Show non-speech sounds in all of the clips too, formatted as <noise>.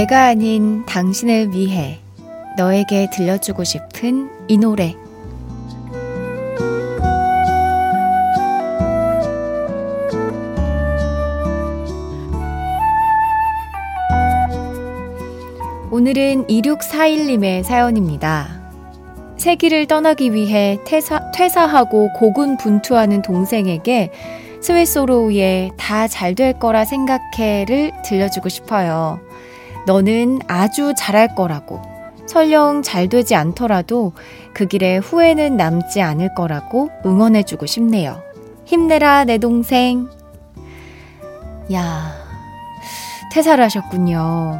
내가 아닌 당신을 위해 너에게 들려주고 싶은 이 노래. 오늘은 2641님의 사연입니다. 세기를 떠나기 위해 퇴사, 퇴사하고 고군분투하는 동생에게 스웨소로우의 다 잘 될 거라 생각해를 들려주고 싶어요. 너는 아주 잘할 거라고. 설령 잘 되지 않더라도 그 길에 후회는 남지 않을 거라고 응원해주고 싶네요. 힘내라, 내 동생. 야, 퇴사를 하셨군요.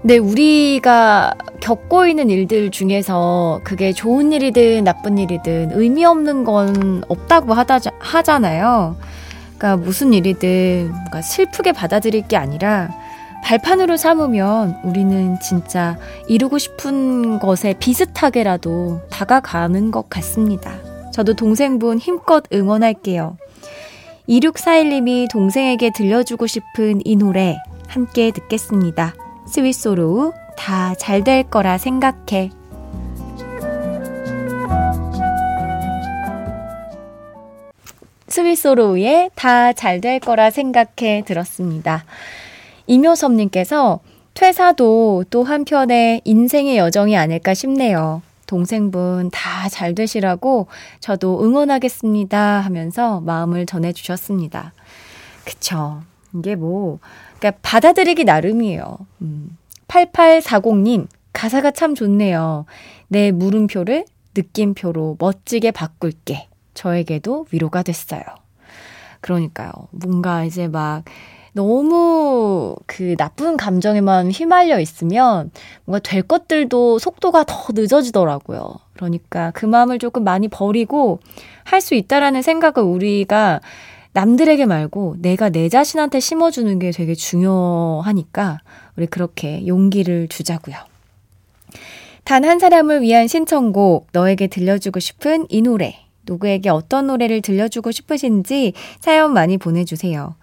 근데 우리가 겪고 있는 일들 중에서 그게 좋은 일이든 나쁜 일이든 의미 없는 건 없다고 하다, 하잖아요. 그러니까 무슨 일이든 뭔가 슬프게 받아들일 게 아니라 발판으로 삼으면 우리는 진짜 이루고 싶은 것에 비슷하게라도 다가가는 것 같습니다. 저도 동생분 힘껏 응원할게요. 2641님이 동생에게 들려주고 싶은 이 노래 함께 듣겠습니다. 스위소로우 다 잘 될 거라 생각해. 스위소로우의 다 잘 될 거라 생각해 들었습니다. 이묘섭님께서 퇴사도 또 한편의 인생의 여정이 아닐까 싶네요. 동생분 다 잘 되시라고 저도 응원하겠습니다 하면서 마음을 전해주셨습니다. 그쵸. 이게 뭐, 그러니까 받아들이기 나름이에요. 음. 8840님, 가사가 참 좋네요. 내 물음표를 느낌표로 멋지게 바꿀게. 저에게도 위로가 됐어요. 그러니까요. 뭔가 이제 막 너무 그 나쁜 감정에만 휘말려 있으면 뭔가 될 것들도 속도가 더 늦어지더라고요. 그러니까 그 마음을 조금 많이 버리고 할 수 있다라는 생각을 우리가 남들에게 말고 내가 내 자신한테 심어주는 게 되게 중요하니까 우리 그렇게 용기를 주자고요. 단 한 사람을 위한 신청곡, 너에게 들려주고 싶은 이 노래, 누구에게 어떤 노래를 들려주고 싶으신지 사연 많이 보내주세요.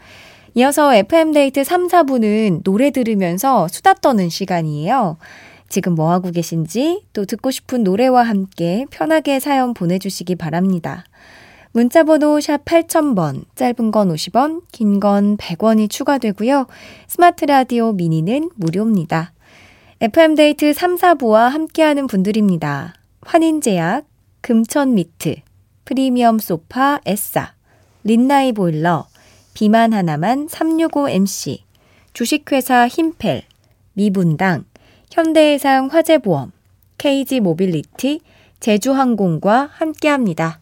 이어서 FM데이트 3, 4부는 노래 들으면서 수다 떠는 시간이에요. 지금 뭐 하고 계신지 또 듣고 싶은 노래와 함께 편하게 사연 보내주시기 바랍니다. 문자번호 샵 8000번, 짧은 건 50원, 긴 건 100원이 추가되고요. 스마트 라디오 미니는 무료입니다. FM데이트 3, 4부와 함께하는 분들입니다. 환인제약, 금천미트, 프리미엄 소파 에싸, 린나이 보일러, 비만 하나만 365MC, 주식회사 힘펠, 미분당, 현대해상 화재보험, KG 모빌리티, 제주항공과 함께합니다.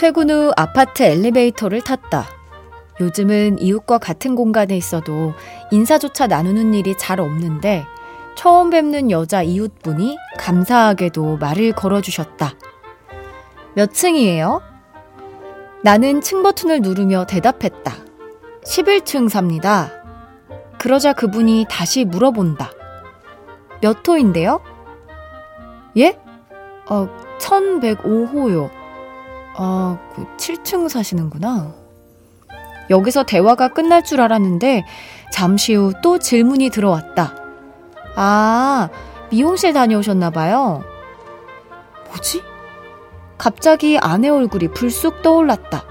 퇴근 후 아파트 엘리베이터를 탔다. 요즘은 이웃과 같은 공간에 있어도 인사조차 나누는 일이 잘 없는데 처음 뵙는 여자 이웃분이 감사하게도 말을 걸어주셨다. 몇 층이에요? 나는 층 버튼을 누르며 대답했다. 11층 삽니다. 그러자 그분이 다시 물어본다. 몇 호인데요? 예? 어, 1105호요. 아, 그 7층 사시는구나. 여기서 대화가 끝날 줄 알았는데 잠시 후 또 질문이 들어왔다. 아, 미용실 다녀오셨나 봐요. 뭐지? 갑자기 아내 얼굴이 불쑥 떠올랐다.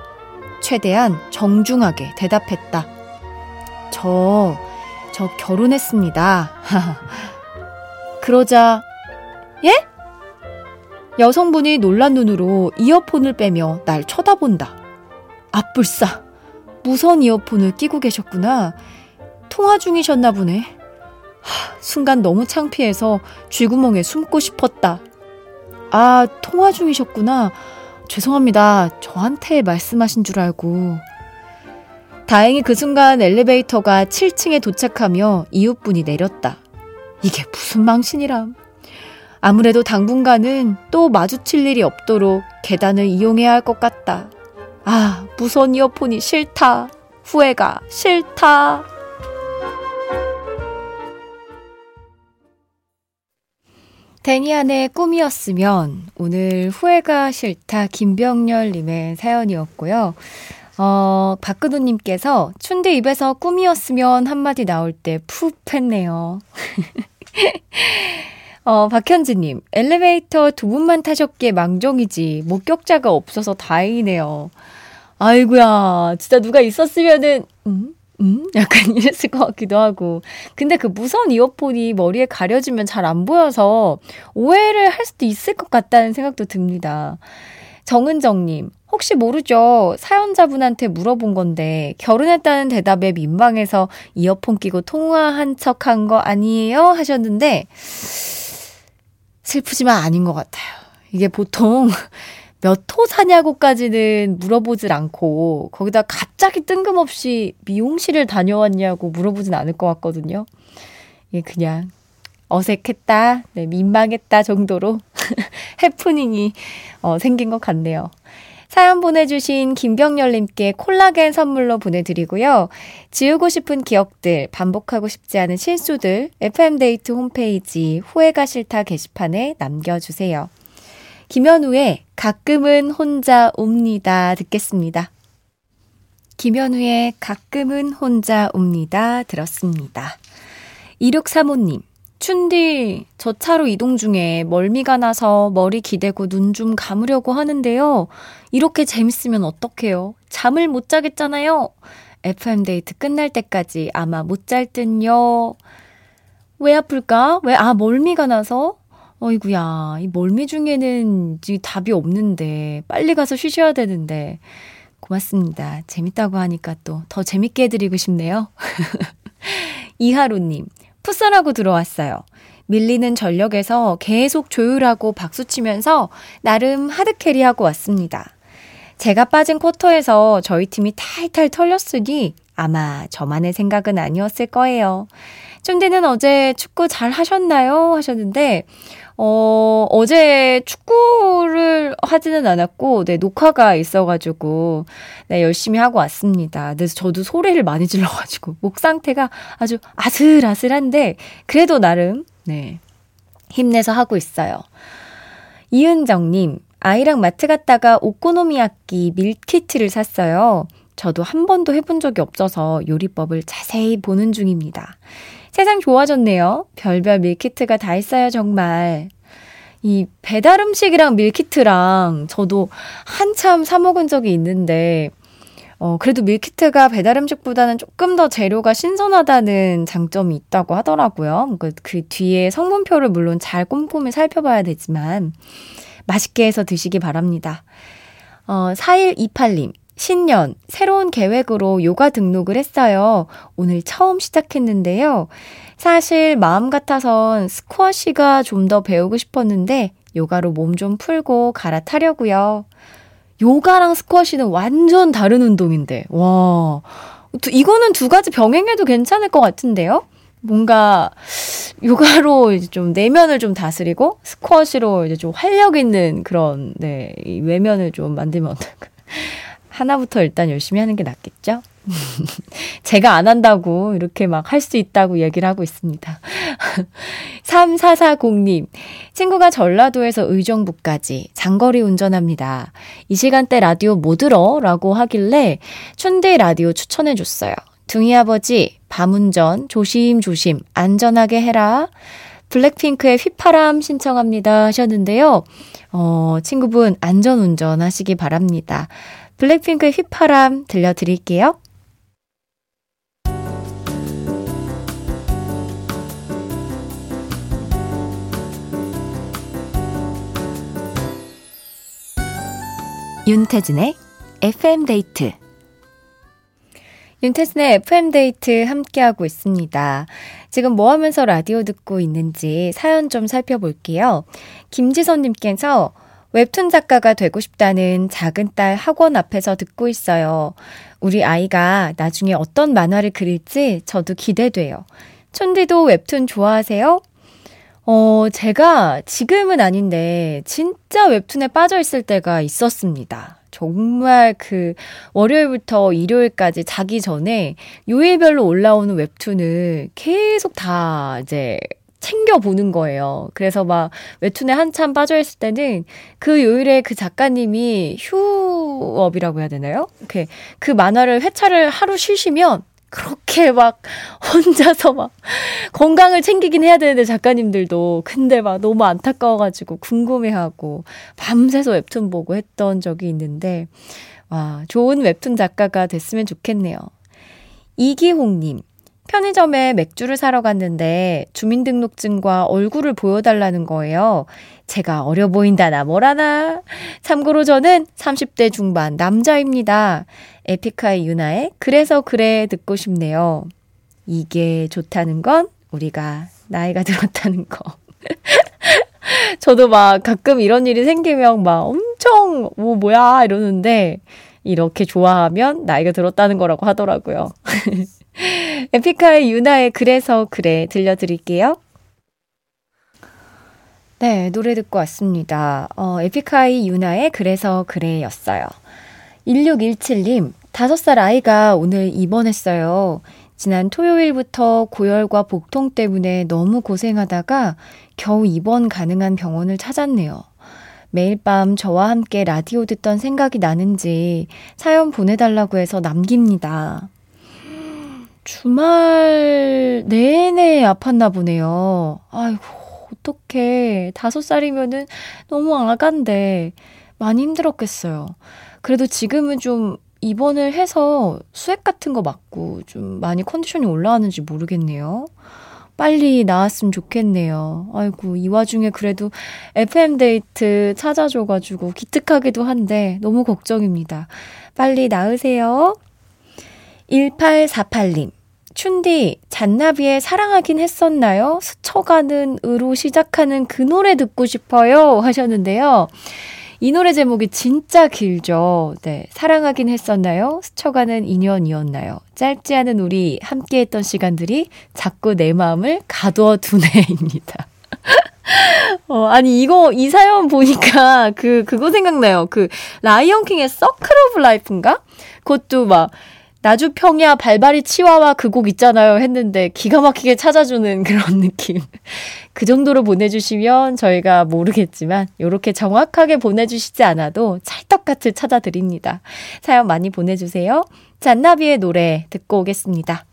최대한 정중하게 대답했다. 저, 저 결혼했습니다. <laughs> 그러자, 예? 여성분이 놀란 눈으로 이어폰을 빼며 날 쳐다본다. 앞불싸. 무선 이어폰을 끼고 계셨구나. 통화 중이셨나 보네. 하, 순간 너무 창피해서 쥐구멍에 숨고 싶었다. 아, 통화 중이셨구나. 죄송합니다. 저한테 말씀하신 줄 알고. 다행히 그 순간 엘리베이터가 7층에 도착하며 이웃분이 내렸다. 이게 무슨 망신이람. 아무래도 당분간은 또 마주칠 일이 없도록 계단을 이용해야 할 것 같다. 아, 무선 이어폰이 싫다. 후회가 싫다. 데니안의 꿈이었으면 오늘 후회가 싫다 김병렬님의 사연이었고요. 어, 박근우님께서 춘대 입에서 꿈이었으면 한마디 나올 때 푹 했네요. <laughs> 어, 박현지님, 엘리베이터 두 분만 타셨기에 망정이지, 목격자가 없어서 다행이네요. 아이구야, 진짜 누가 있었으면은, 음? 음? 약간 <laughs> 이랬을 것 같기도 하고. 근데 그 무선 이어폰이 머리에 가려지면 잘 안 보여서 오해를 할 수도 있을 것 같다는 생각도 듭니다. 정은정님, 혹시 모르죠? 사연자분한테 물어본 건데, 결혼했다는 대답에 민망해서 이어폰 끼고 통화한 척 한 거 아니에요? 하셨는데, 슬프지만 아닌 것 같아요. 이게 보통 <laughs> 몇 호 사냐고까지는 물어보질 않고 거기다 갑자기 뜬금없이 미용실을 다녀왔냐고 물어보진 않을 것 같거든요. 이게 그냥 어색했다, 네, 민망했다 정도로 <laughs> 해프닝이 어, 생긴 것 같네요. 사연 보내주신 김병열님께 콜라겐 선물로 보내드리고요. 지우고 싶은 기억들, 반복하고 싶지 않은 실수들, FM데이트 홈페이지 후회가 싫다 게시판에 남겨주세요. 김현우의 가끔은 혼자 옵니다. 듣겠습니다. 김현우의 가끔은 혼자 옵니다. 들었습니다. 2635님, 춘디, 저 차로 이동 중에 멀미가 나서 머리 기대고 눈 좀 감으려고 하는데요. 이렇게 재밌으면 어떡해요? 잠을 못 자겠잖아요. FM데이트 끝날 때까지 아마 못 잘 듯요. 왜 아플까? 왜, 아, 멀미가 나서? 어이구야, 이 멀미 중에는 이 답이 없는데, 빨리 가서 쉬셔야 되는데. 고맙습니다. 재밌다고 하니까 또 더 재밌게 해드리고 싶네요. <laughs> 이하로님, 풋살하고 들어왔어요. 밀리는 전력에서 계속 조율하고 박수치면서 나름 하드캐리하고 왔습니다. 제가 빠진 쿼터에서 저희 팀이 탈탈 털렸으니 아마 저만의 생각은 아니었을 거예요. 쫀디는 어제 축구 잘 하셨나요? 하셨는데, 어, 어제 축구를 하지는 않았고, 네, 녹화가 있어가지고, 네, 열심히 하고 왔습니다. 그래서 저도 소리를 많이 질러가지고, 목 상태가 아주 아슬아슬한데, 그래도 나름, 네, 힘내서 하고 있어요. 이은정님, 아이랑 마트 갔다가 오코노미야끼 밀키트를 샀어요. 저도 한 번도 해본 적이 없어서 요리법을 자세히 보는 중입니다. 세상 좋아졌네요. 별별 밀키트가 다 있어요, 정말. 이 배달 음식이랑 밀키트랑 저도 한참 사먹은 적이 있는데, 어, 그래도 밀키트가 배달 음식보다는 조금 더 재료가 신선하다는 장점이 있다고 하더라고요. 그, 그 뒤에 성분표를 물론 잘 꼼꼼히 살펴봐야 되지만, 맛있게 해서 드시기 바랍니다. 어, 4128님. 신년, 새로운 계획으로 요가 등록을 했어요. 오늘 처음 시작했는데요. 사실 마음 같아선 스쿼시가 좀 더 배우고 싶었는데, 요가로 몸 좀 풀고 갈아타려고요. 요가랑 스쿼시는 완전 다른 운동인데, 와. 이거는 두 가지 병행해도 괜찮을 것 같은데요? 뭔가 요가로 이제 좀 내면을 좀 다스리고 스쿼시로 이제 좀 활력 있는 그런 네, 이 외면을 좀 만들면 어떨까? 하나부터 일단 열심히 하는 게 낫겠죠? <laughs> 제가 안 한다고 이렇게 막 할 수 있다고 얘기를 하고 있습니다. <laughs> 3440님, 친구가 전라도에서 의정부까지 장거리 운전합니다. 이 시간대 라디오 뭐 들어? 라고 하길래 춘대 라디오 추천해줬어요. 둥이 아버지, 밤운전 조심조심 안전하게 해라. 블랙핑크의 휘파람 신청합니다 하셨는데요. 어, 친구분 안전운전 하시기 바랍니다. 블랙핑크의 휘파람 들려드릴게요. 윤태진의 FM데이트 윤태진의 FM데이트 함께하고 있습니다. 지금 뭐 하면서 라디오 듣고 있는지 사연 좀 살펴볼게요. 김지선님께서 웹툰 작가가 되고 싶다는 작은 딸 학원 앞에서 듣고 있어요. 우리 아이가 나중에 어떤 만화를 그릴지 저도 기대돼요. 촌디도 웹툰 좋아하세요? 어, 제가 지금은 아닌데 진짜 웹툰에 빠져 있을 때가 있었습니다. 정말 그 월요일부터 일요일까지 자기 전에 요일별로 올라오는 웹툰을 계속 다 이제 챙겨보는 거예요. 그래서 막 웹툰에 한참 빠져있을 때는 그 요일에 그 작가님이 휴업이라고 해야 되나요? 이렇게 그 만화를 회차를 하루 쉬시면 그렇게 막 <laughs> 혼자서 막 건강을 챙기긴 해야 되는데 작가님들도 근데 막 너무 안타까워가지고 궁금해하고 밤새서 웹툰 보고 했던 적이 있는데 와 좋은 웹툰 작가가 됐으면 좋겠네요. 이기홍님 편의점에 맥주를 사러 갔는데 주민등록증과 얼굴을 보여달라는 거예요. 제가 어려 보인다나 뭐라나. 참고로 저는 30대 중반 남자입니다. 에픽하이 유나의 그래서 그래 듣고 싶네요. 이게 좋다는 건 우리가 나이가 <laughs> 들었다는 거. <laughs> 저도 막 가끔 이런 일이 생기면 막 엄청 뭐 뭐야 이러는데 이렇게 좋아하면 나이가 들었다는 거라고 하더라고요. <laughs> <laughs> 에픽하의 유나의 그래서 그래 들려드릴게요. 네, 노래 듣고 왔습니다. 어, 에픽하이 유나의 그래서 그래였어요. 1617님, 5살 아이가 오늘 입원했어요. 지난 토요일부터 고열과 복통 때문에 너무 고생하다가 겨우 입원 가능한 병원을 찾았네요. 매일 밤 저와 함께 라디오 듣던 생각이 나는지 사연 보내달라고 해서 남깁니다. 주말 내내 아팠나 보네요. 아이고, 어떡해. 다섯 살이면은 너무 아간데 많이 힘들었겠어요. 그래도 지금은 좀 입원을 해서 수액 같은 거 맞고 좀 많이 컨디션이 올라왔는지 모르겠네요. 빨리 나았으면 좋겠네요. 아이고, 이 와중에 그래도 FM데이트 찾아줘가지고 기특하기도 한데 너무 걱정입니다. 빨리 나으세요. 1848님. 춘디, 잔나비의 사랑하긴 했었나요? 스쳐가는 으로 시작하는 그 노래 듣고 싶어요. 하셨는데요. 이 노래 제목이 진짜 길죠. 네. 사랑하긴 했었나요? 스쳐가는 인연이었나요? 짧지 않은 우리 함께 했던 시간들이 자꾸 내 마음을 가두어 두네입니다. <laughs> 어, 아니, 이거, 이 사연 보니까 그, 그거 생각나요. 그, 라이언 킹의 Circle of Life인가? 그것도 막, 나주 평야 발바리 치와와 그 곡 있잖아요 했는데 기가 막히게 찾아주는 <laughs> 그런 느낌. 그 정도로 보내주시면 저희가 모르겠지만 이렇게 정확하게 보내주시지 않아도 찰떡같이 찾아드립니다. 사연 많이 보내주세요. 잔나비의 노래 듣고 오겠습니다.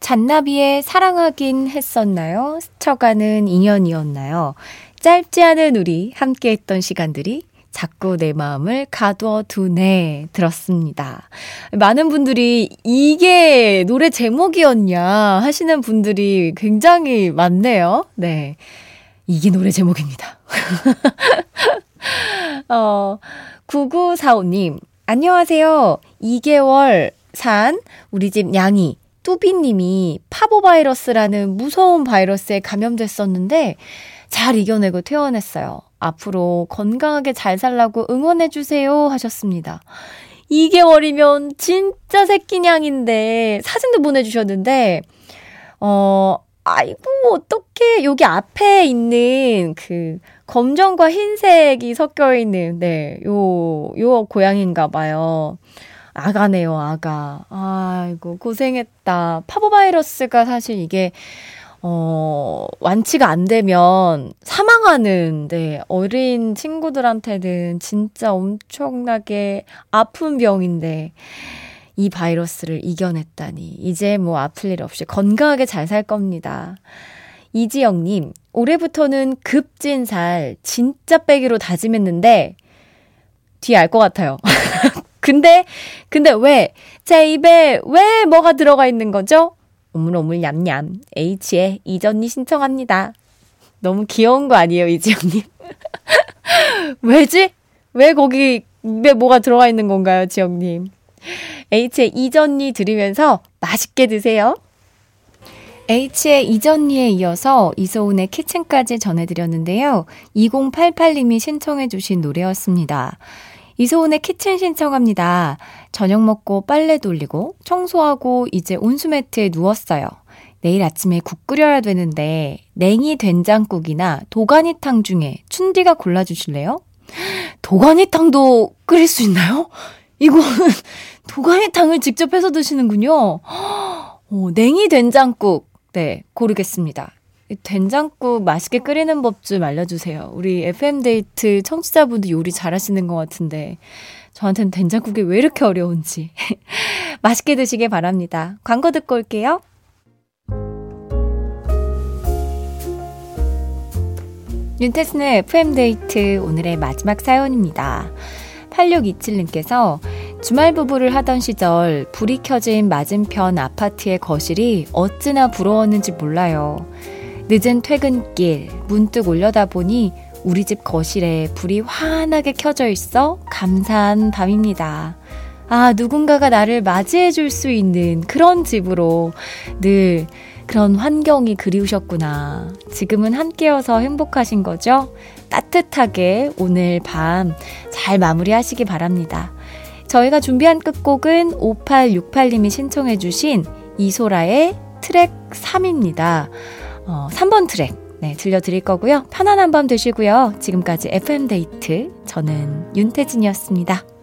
잔나비의 사랑하긴 했었나요? 스쳐가는 인연이었나요? 짧지 않은 우리 함께했던 시간들이 자꾸 내 마음을 가두어 두네 들었습니다. 많은 분들이 이게 노래 제목이었냐 하시는 분들이 굉장히 많네요. 네. 이게 노래 제목입니다. <laughs> 어, 9945님, 안녕하세요. 2개월 산 우리 집 냥이 뚜비님이 파보바이러스라는 무서운 바이러스에 감염됐었는데 잘 이겨내고 퇴원했어요. 앞으로 건강하게 잘 살라고 응원해주세요 하셨습니다. 2개월이면 진짜 새끼냥인데 사진도 보내주셨는데 어, 아이고, 어떡해. 여기 앞에 있는 그 검정과 흰색이 섞여 있는, 네, 요, 요 고양인가 봐요. 아가네요, 아가. 아이고, 고생했다. 파보바이러스가 사실 이게, 어, 완치가 안 되면 사망하는데, 어린 친구들한테는 진짜 엄청나게 아픈 병인데, 이 바이러스를 이겨냈다니. 이제 뭐 아플 일 없이 건강하게 잘 살 겁니다. 이지영님, 올해부터는 급진 살 진짜 빼기로 다짐했는데, 뒤에 알 것 같아요. <laughs> 근데, 근데 왜, 제 입에 왜 뭐가 들어가 있는 거죠? 오물오물 냠냠. H의 이전이 신청합니다. 너무 귀여운 거 아니에요, 이지영님? <laughs> 왜지? 왜 거기 입에 뭐가 들어가 있는 건가요, 지영님? H의 이전니 들으면서 맛있게 드세요. H의 이전니에 이어서 이소은의 키친까지 전해드렸는데요. 2088님이 신청해주신 노래였습니다. 이소은의 키친 신청합니다. 저녁 먹고 빨래 돌리고 청소하고 이제 온수매트에 누웠어요. 내일 아침에 국 끓여야 되는데 냉이 된장국이나 도가니탕 중에 춘디가 골라주실래요? 도가니탕도 끓일 수 있나요? 이거는 <laughs> 도가니탕을 직접 해서 드시는군요. 오, 냉이 된장국. 네, 고르겠습니다. 된장국 맛있게 끓이는 법 좀 알려주세요. 우리 FM데이트 청취자분들 요리 잘하시는 것 같은데, 저한테는 된장국이 왜 이렇게 어려운지. <laughs> 맛있게 드시길 바랍니다. 광고 듣고 올게요. 윤태스의 FM데이트 오늘의 마지막 사연입니다. 8627님께서 주말 부부를 하던 시절 불이 켜진 맞은편 아파트의 거실이 어찌나 부러웠는지 몰라요. 늦은 퇴근길 문득 올려다보니 우리 집 거실에 불이 환하게 켜져 있어 감사한 밤입니다. 아, 누군가가 나를 맞이해 줄 수 있는 그런 집으로 늘 그런 환경이 그리우셨구나. 지금은 함께여서 행복하신 거죠? 따뜻하게 오늘 밤 잘 마무리하시기 바랍니다. 저희가 준비한 끝곡은 5868님이 신청해 주신 이소라의 트랙 3입니다. 어, 3번 트랙. 네, 들려드릴 거고요. 편안한 밤 되시고요. 지금까지 FM데이트. 저는 윤태진이었습니다.